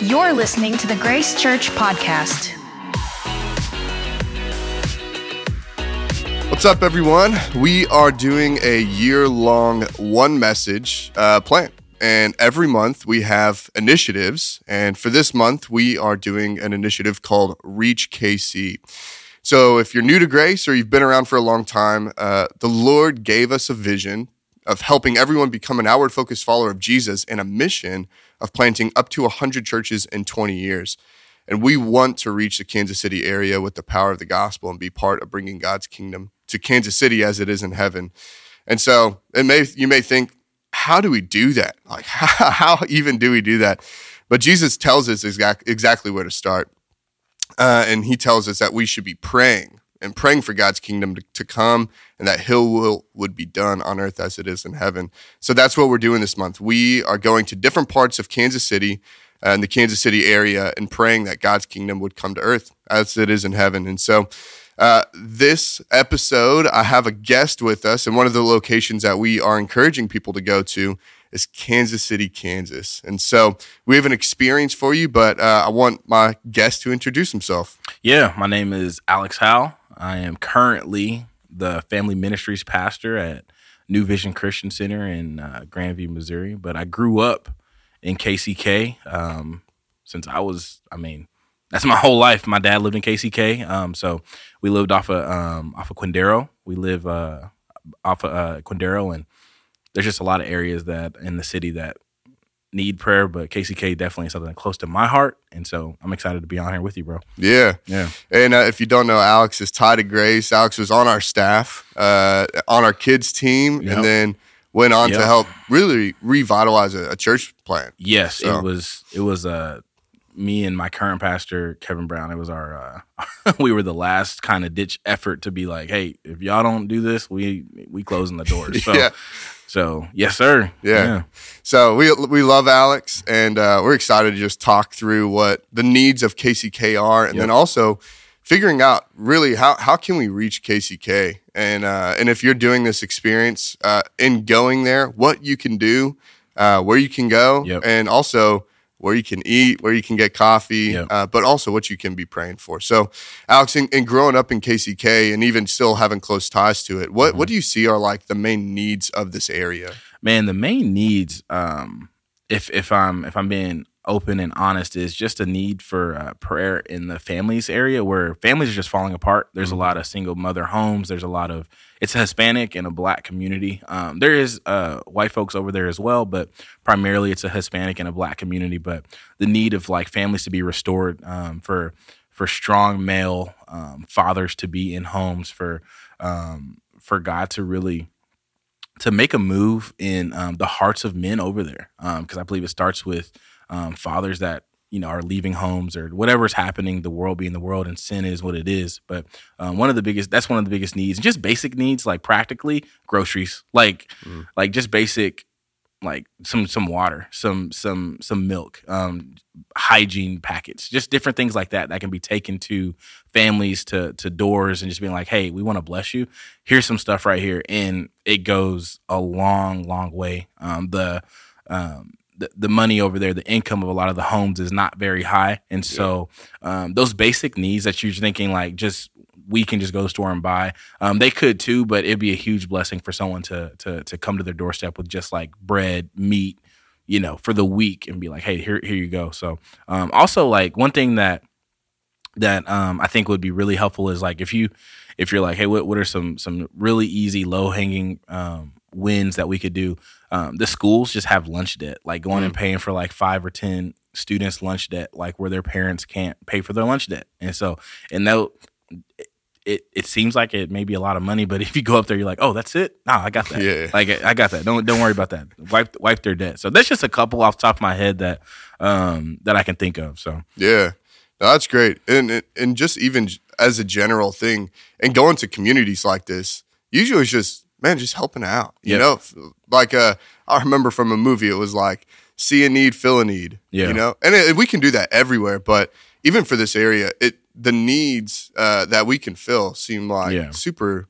You're listening to the Grace Church Podcast. What's up, everyone? We are doing a year long one message uh, plan. And every month we have initiatives. And for this month, we are doing an initiative called Reach KC. So if you're new to Grace or you've been around for a long time, uh, the Lord gave us a vision of helping everyone become an outward focused follower of Jesus and a mission of planting up to 100 churches in 20 years. And we want to reach the Kansas City area with the power of the gospel and be part of bringing God's kingdom to Kansas City as it is in heaven. And so it may you may think, how do we do that? Like how, how even do we do that? But Jesus tells us exact, exactly where to start. Uh, and he tells us that we should be praying and praying for God's kingdom to, to come and that His will would be done on earth as it is in heaven. So that's what we're doing this month. We are going to different parts of Kansas City and the Kansas City area and praying that God's kingdom would come to earth as it is in heaven. And so uh, this episode, I have a guest with us, and one of the locations that we are encouraging people to go to is Kansas City, Kansas. And so we have an experience for you, but uh, I want my guest to introduce himself. Yeah, my name is Alex Howell. I am currently the family ministries pastor at New Vision Christian Center in uh, Grandview, Missouri. But I grew up in KCK um, since I was, I mean, that's my whole life. My dad lived in KCK, um, so we lived off of um, off of Quindaro. We live uh, off of uh, Quindaro, and there's just a lot of areas that in the city that need prayer, but KCK definitely something close to my heart. And so I'm excited to be on here with you, bro. Yeah. Yeah. And uh, if you don't know, Alex is tied to Grace. Alex was on our staff, uh, on our kids' team, Yep. and then went on to help really revitalize a, a church plant. Yes, So- it was it was uh me and my current pastor Kevin Brown. It was our uh we were the last kind of ditch effort to be like, hey, if y'all don't do this, we we closing the doors. So, Yeah. So yes, sir. Yeah. So we we love Alex, and uh, we're excited to just talk through what the needs of KCK are, and then also figuring out really how how can we reach KCK, and uh, and if you're doing this experience uh, in going there, what you can do, uh, where you can go, Yep. and also where you can eat, where you can get coffee, Yep. uh, but also what you can be praying for. So, Alex, in, in growing up in KCK and even still having close ties to it, what Mm-hmm. what do you see are like the main needs of this area? man the main needs um if if i'm if i'm being open and honest is just a need for uh, prayer in the families area where families are just falling apart. There's a lot of single mother homes. There's a lot of it's a hispanic and a black community. Um, there is uh, white folks over there as well but primarily it's a hispanic and a black community but the need of like families to be restored um, for for strong male um, fathers to be in homes for um, for god to really to make a move in um, the hearts of men over there because I believe it starts with um, fathers that you know are leaving homes or whatever's happening the world being the world and sin is what it is. But um, one of the biggest that's one of the biggest needs just basic needs like practically groceries. Like like just basic like some some water some some some milk um hygiene packets just different things like that that can be taken to families to to doors and just being like hey we want to bless you. Here's some stuff right here. And it goes a long long way. Um the um the, the money over there the income of a lot of the homes is not very high and so um those basic needs that you're thinking like just we can just go to the store and buy. Um, they could too, but it'd be a huge blessing for someone to to to come to their doorstep with just like bread, meat, you know, for the week and be like, hey, here here you go. So um, also like one thing that that um, I think would be really helpful is like if you if you're like, hey, what what are some some really easy low hanging um, wins that we could do? Um, the schools just have lunch debt, like going and paying for like five or ten students lunch debt, like where their parents can't pay for their lunch debt, and so and that it it seems like it may be a lot of money, but if you go up there, you're like, oh, that's it. Nah, I got that. Yeah. Like I got that. Don't don't worry about that. Wipe wipe their debt. So that's just a couple off the top of my head that um that I can think of. So Yeah, no, that's great, and and- and just even as a general thing, and going to communities like this, usually it's just man, just helping out. You Yep. know, like uh, I remember from a movie, it was like see a need, fill a need. Yeah. you know, and it, we can do that everywhere, but even for this area, it the needs uh, that we can fill seem like Yeah. super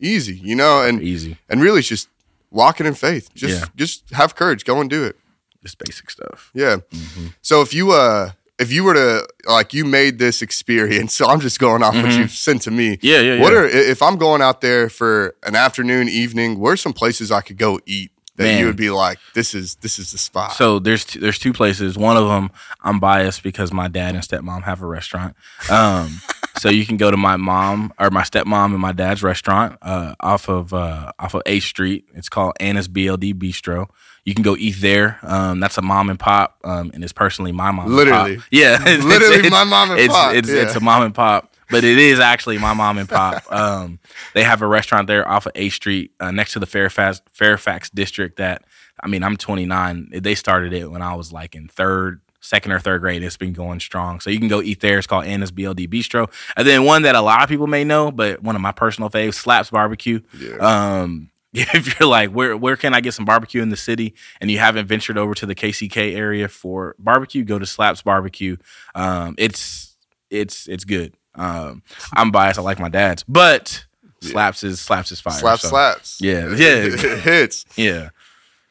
easy. You know, and easy. and really it's just walking in faith. Just Yeah. just have courage, go and do it. just basic stuff. Yeah. Mm-hmm. So if you uh if you were to like you made this experience, so I'm just going off what Mhm. you've sent to me. Yeah, yeah, What yeah. are if I'm going out there for an afternoon, evening? Where's some places I could go eat that Man. you would be like, this is this is the spot. So there's two, there's two places. One of them I'm biased because my dad and stepmom have a restaurant. Um, so you can go to my mom or my stepmom and my dad's restaurant uh, off of uh, off of 8th Street. It's called Anna's BLD Bistro. You can go eat there. Um, that's a mom and pop, um, and it's personally my mom. and Literally. pop. yeah, It's- Literally it's- my mom and it's, pop, It's, yeah. it's a mom and pop, but it is actually my mom and pop. Um, they have a restaurant there off of A Street, uh, next to the Fairfax Fairfax district. That I mean, I'm 29. They started it when I was like in third, second or third grade. It's been going strong. So you can go eat there. It's called Anna's BLD Bistro. And then one that a lot of people may know, but one of my personal faves, Slaps Barbecue. Yeah. Um, if you're like, where where can I get some barbecue in the city, and you haven't ventured over to the KCK area for barbecue, go to Slaps Barbecue. Um, it's it's it's good. Um, I'm biased. I like my dad's, but Slaps is Slaps is fire. Slaps so- slaps. Yeah, yeah. It, it hits. Yeah.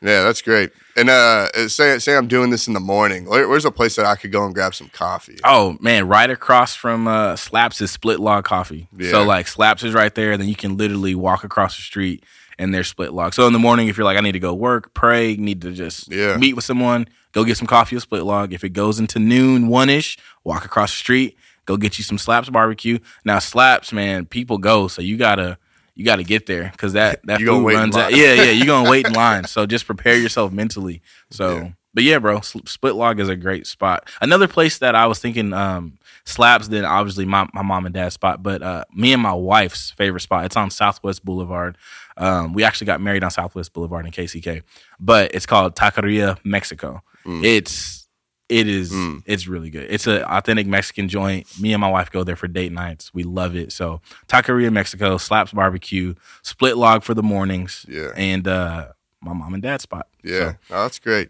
Yeah, that's great. And uh, say say I'm doing this in the morning. Where, where's a place that I could go and grab some coffee? Oh man, right across from uh, Slaps is Split Log Coffee. Yeah. So like Slaps is right there, then you can literally walk across the street and there's Split Log. So in the morning, if you're like, I need to go work, pray, need to just Yeah. meet with someone, go get some coffee at Split Log. If it goes into noon, one ish, walk across the street, go get you some Slaps barbecue. Now Slaps, man, people go, so you gotta. You got to get there because that that You food runs out. Yeah, yeah, you're gonna wait in line. So just prepare yourself mentally. So, Yeah. But yeah, bro, Split Log is a great spot. Another place that I was thinking, um, Slaps, then obviously my, my mom and dad's spot, but uh, me and my wife's favorite spot. It's on Southwest Boulevard. Um, we actually got married on Southwest Boulevard in KCK, but it's called Taqueria Mexico. It's it is it's really good. It's an authentic Mexican joint. Me and my wife go there for date nights. We love it. So Taqueria Mexico, Slaps Barbecue, Split Log for the mornings, Yeah. and uh, my mom and dad's spot. Yeah, oh, that's great.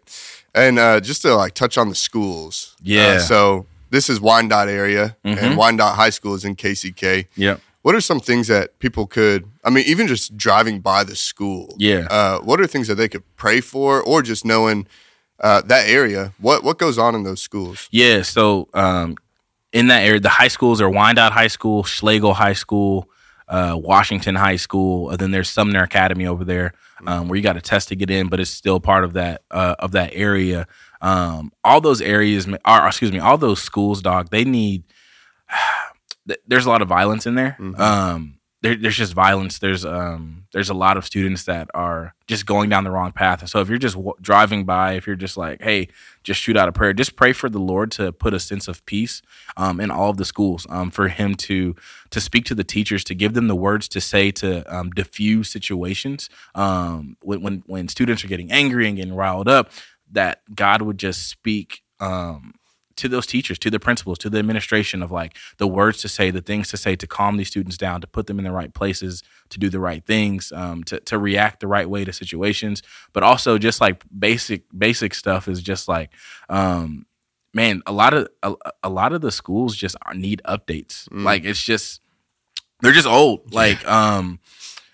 And uh, just to like touch on the schools. Yeah. Uh, so this is Wyandotte area, Mhm. and Wyandotte High School is in KCK. Yep. What are some things that people could? I mean, even just driving by the school. Yeah. Uh, what are things that they could pray for, or just knowing uh, that area? What what goes on in those schools? Yeah, so um, in that area, the high schools are Wyandotte High School, Schlagle High School, uh, Washington High School, and then there's Sumner Academy over there um, where you got to test to get in, but it's still part of that uh, of that area. Um, all those areas, are excuse me, all those schools, dog, they need. There's a lot of violence in there. Um, there, there's just violence. There's um, there's a lot of students that are just going down the wrong path. So if you're just w- driving by, if you're just like, hey, just shoot out a prayer, just pray for the Lord to put a sense of peace um, in all of the schools, um, for Him to to speak to the teachers, to give them the words to say to um, diffuse situations um, when, when when students are getting angry and getting riled up. That God would just speak. Um, to those teachers, to the principals, to the administration of like the words to say, the things to say to calm these students down, to put them in the right places, to do the right things, um, to to react the right way to situations, but also just like basic basic stuff is just like, um, man, a lot of a, a lot of the schools just need updates. Like it's just they're just old. Like um.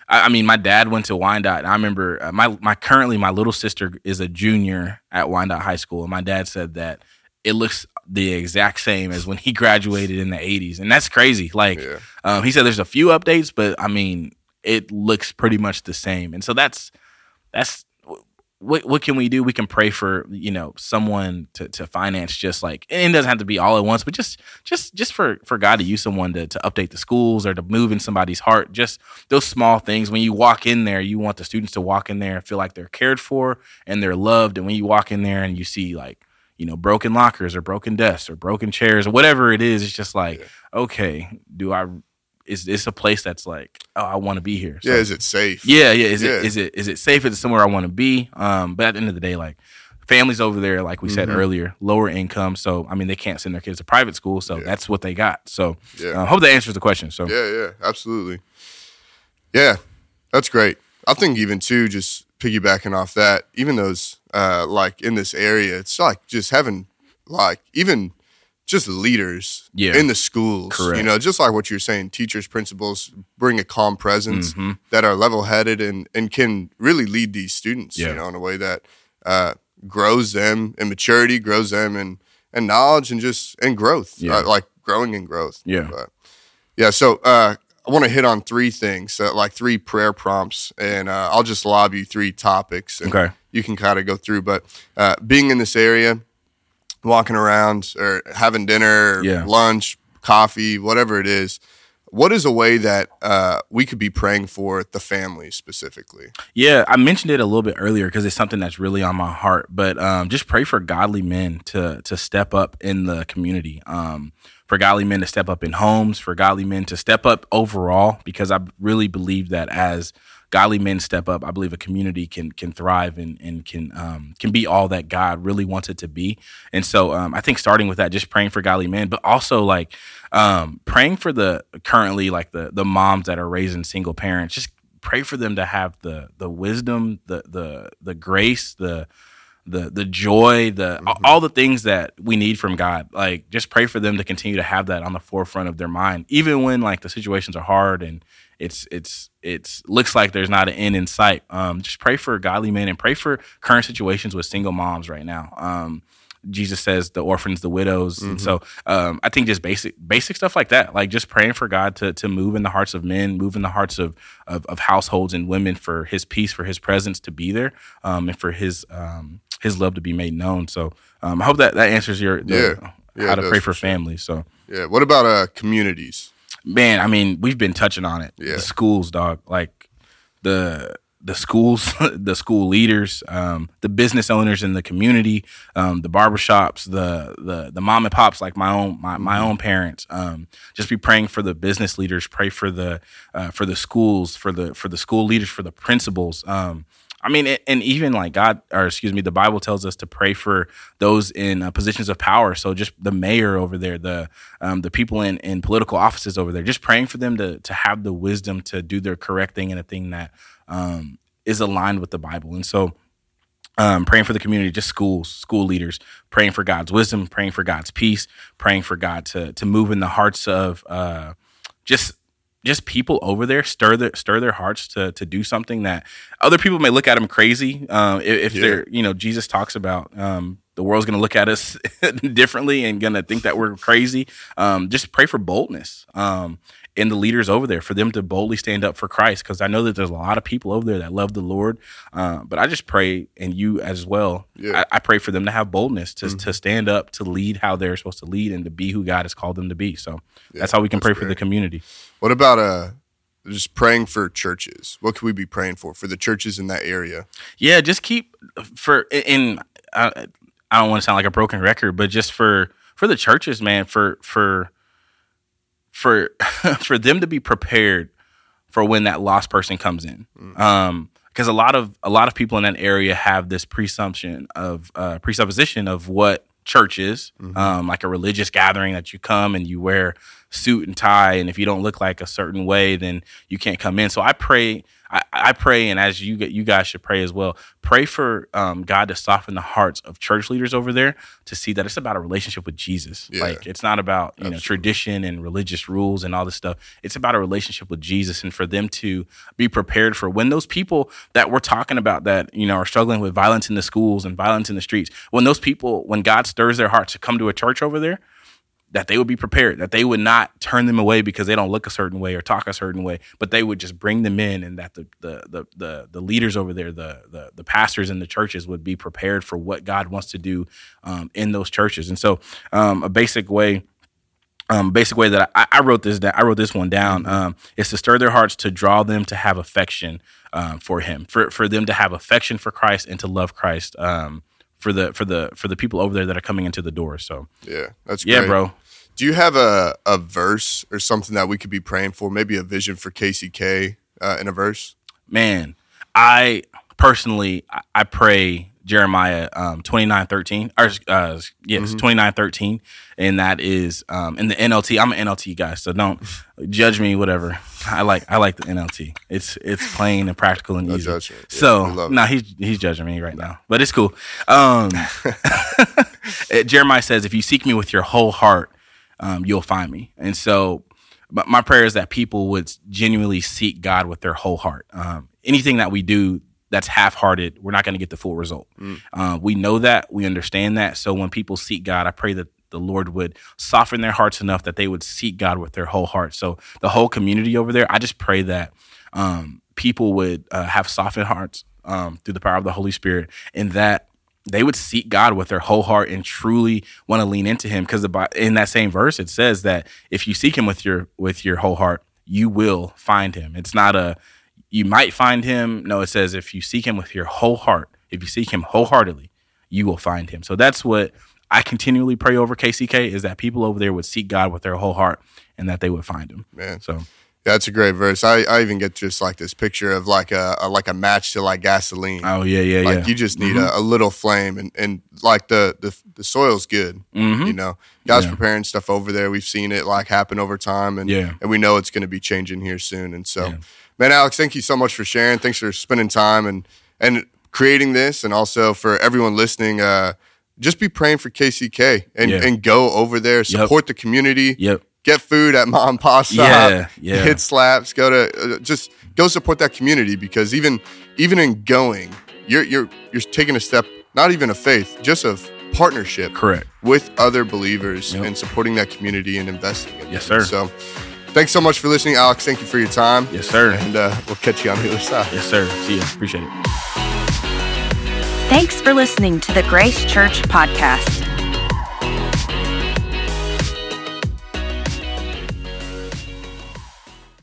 I I mean, my dad went to Wyandotte, and I remember uh, my my currently my little sister is a junior at Wyandotte High School, and my dad said that it looks the exact same as when he graduated in the '80s, and that's crazy. Like, Yeah. um, he said there's a few updates, but I mean, it looks pretty much the same, and so that's that's what what can we do? We can pray for you know someone to, to finance just like and it doesn't have to be all at once, but just just just for for God to use someone to to update the schools or to move in somebody's heart. Just those small things. When you walk in there, you want the students to walk in there and feel like they're cared for and they're loved. And when you walk in there and you see like you know broken lockers or broken desks or broken chairs or whatever it is, it's just like okay, do I? Is this a place that's like oh I want to be here? Yeah, is it safe? yeah, yeah. Is Yeah. it is it is it safe? Is it somewhere I want to be? Um, but at the end of the day, like families over there, like we Mm-hmm. said earlier, lower income. So I mean, they can't send their kids to private school, so that's what they got. So Yeah. uh, hope that answers the question. So Yeah, yeah, absolutely. Yeah, that's great. I think even too, just piggybacking off that, even those uh, like in this area, it's like just having like even just leaders Yeah. in the schools. Correct. You know, just like what you're saying, teachers, principals bring a calm presence Mm-hmm. that are level headed and and can really lead these students. Yeah. You know, in a way that uh, grows them in maturity, grows them in and knowledge and just and growth, Yeah. uh, like growing in growth. Yeah. But, yeah. So uh, I want to hit on three things, uh, like three prayer prompts, and uh, I'll just lob you three topics. And Okay. You can kind of go through, but uh, being in this area, walking around or having dinner, or Yeah. lunch, coffee, whatever it is. What is a way that uh, we could be praying for the family specifically? Yeah, I mentioned it a little bit earlier because it's something that's really on my heart. But um, just pray for godly men to to step up in the community. Um, for godly men to step up in homes. For godly men to step up overall, because I really believe that as godly men step up, I believe a community can can thrive and and can um, can be all that God really wants it to be. And so um, I think starting with that, just praying for godly men, but also like um, praying for the currently like the the moms that are raising single parents. Just pray for them to have the the wisdom, the the the grace, the the the joy, the all the things that we need from God. Like just pray for them to continue to have that on the forefront of their mind, even when like the situations are hard and it's it's it's looks like there's not an end in sight. Um, just pray for godly men and pray for current situations with single moms right now. Um, Jesus says the orphans, the widows, and so um, I think just basic basic stuff like that, like just praying for God to to move in the hearts of men, move in the hearts of of, of households and women for His peace, for His presence to be there, um, and for His um, His love to be made known. So um, I hope that that answers your the, Yeah. Yeah, how to pray for for sure. families. So Yeah. What about uh, communities? man, I mean, we've been touching on it. Yeah. The schools, dog, like the the schools, the school leaders, um, the business owners in the community, um, the barbershops, the the the mom and pops, like my own my, my own parents. Um, just be praying for the business leaders. Pray for the uh, for the schools, for the for the school leaders, for the principals. Um, I mean, and- and even like God, or excuse me, the Bible tells us to pray for those in uh, positions of power. So just the mayor over there, the um, the people in, in political offices over there, just praying for them to to have the wisdom to do their correct thing and a thing that um, is aligned with the Bible. And so, um, praying for the community, just schools, school leaders, praying for God's wisdom, praying for God's peace, praying for God to to move in the hearts of uh, just just people over there, stir their stir their hearts to to do something that other people may look at them crazy. Um, if, if Yeah. they're you know Jesus talks about um, the world's going to look at us differently and going to think that we're crazy. Um, just pray for boldness. Um, in the leaders over there for them to boldly stand up for Christ because I know that there's a lot of people over there that love the Lord, uh, but I just pray and you as well. Yeah. I, I pray for them to have boldness to to stand up to lead how they're supposed to lead and to be who God has called them to be. So that's how we can pray for the community. What about uh, just praying for churches? What could we be praying for for the churches in that area? Yeah, just keep for in. I, I don't want to sound like a broken record, but just for for the churches, man, for for for for them to be prepared for when that lost person comes in. Um, because a lot of a lot of people in that area have this presumption of uh, presupposition of what church is, um, like a religious gathering that you come and you wear suit and tie, and if you don't look like a certain way, then you can't come in. So I pray, I, I pray, and as you get, you guys should pray as well. Pray for um, God to soften the hearts of church leaders over there to see that it's about a relationship with Jesus. Yeah. Like it's not about you know tradition and religious rules and all this stuff. It's about a relationship with Jesus, and for them to be prepared for when those people that we're talking about that you know are struggling with violence in the schools and violence in the streets, when those people, when God stirs their hearts to come to a church over there, that they would be prepared, that they would not turn them away because they don't look a certain way or talk a certain way, but they would just bring them in, and that the the the the, the leaders over there, the, the the pastors in the churches, would be prepared for what God wants to do um, in those churches. And so, um, a basic way um, basic way that I, I wrote this down, I wrote this one down, um, is to stir their hearts to draw them to have affection um, for Him, for for them to have affection for Christ and to love Christ um, for the for the for the people over there that are coming into the door. So Yeah, that's yeah, great. bro. Do you have a, a verse or something that we could be praying for? Maybe a vision for KCK uh, in a verse? man, I personally I, I pray Jeremiah um, twenty nine thirteen or uh, yes twenty nine thirteen, and that is um, in the NLT. I'm an NLT guy, so don't judge me. Whatever. I like I like the NLT. It's it's plain and practical and No easy. judgment. Yeah, so no, it. he's he's judging me right now, but it's cool. Um, Jeremiah says, "If you seek me with your whole heart, um, you'll find me." And so, my prayer is that people would genuinely seek God with their whole heart. Um, anything that we do that's half-hearted, we're not going to get the full result. Mm. Uh, we know that, we understand that. So when people seek God, I pray that the Lord would soften their hearts enough that they would seek God with their whole heart. So the whole community over there, I just pray that um, people would uh, have softened hearts um, through the power of the Holy Spirit, and that they would seek God with their whole heart and truly want to lean into Him. Because in that same verse, it says that if you seek Him with your with your whole heart, you will find Him. It's not a you might find Him. No, it says if you seek Him with your whole heart, if you seek Him wholeheartedly, you will find Him. So that's what I continually pray over KCK is that people over there would seek God with their whole heart and that they would find Him. Man. So That's a great verse. I, I even get just like this picture of like a, a like a match to like gasoline. oh yeah, yeah, like yeah. you just need mm-hmm. a, a little flame and, and like the, the the soil's good. Mm-hmm. You know, God's Yeah. preparing stuff over there. We've seen it like happen over time, and Yeah. and we know it's going to be changing here soon. And so, Yeah. Man, Alex, thank you so much for sharing. Thanks for spending time and and creating this, and also for everyone listening. Uh, just be praying for KCK and, Yeah. and go over there, support the community. Yep. Get food at mom and pa's shop. Yeah, yeah. Hit slaps. Go to uh, just go support that community because even even in going, you're you're you're taking a step, not even of faith, just of partnership Correct. with other believers Yep. and supporting that community and investing in Yes, them. sir. So thanks so much for listening, Alex. Thank you for your time. Yes, sir. And uh, we'll catch you on the other side. Yes, sir. See you. Appreciate it. Thanks for listening to the Grace Church podcast.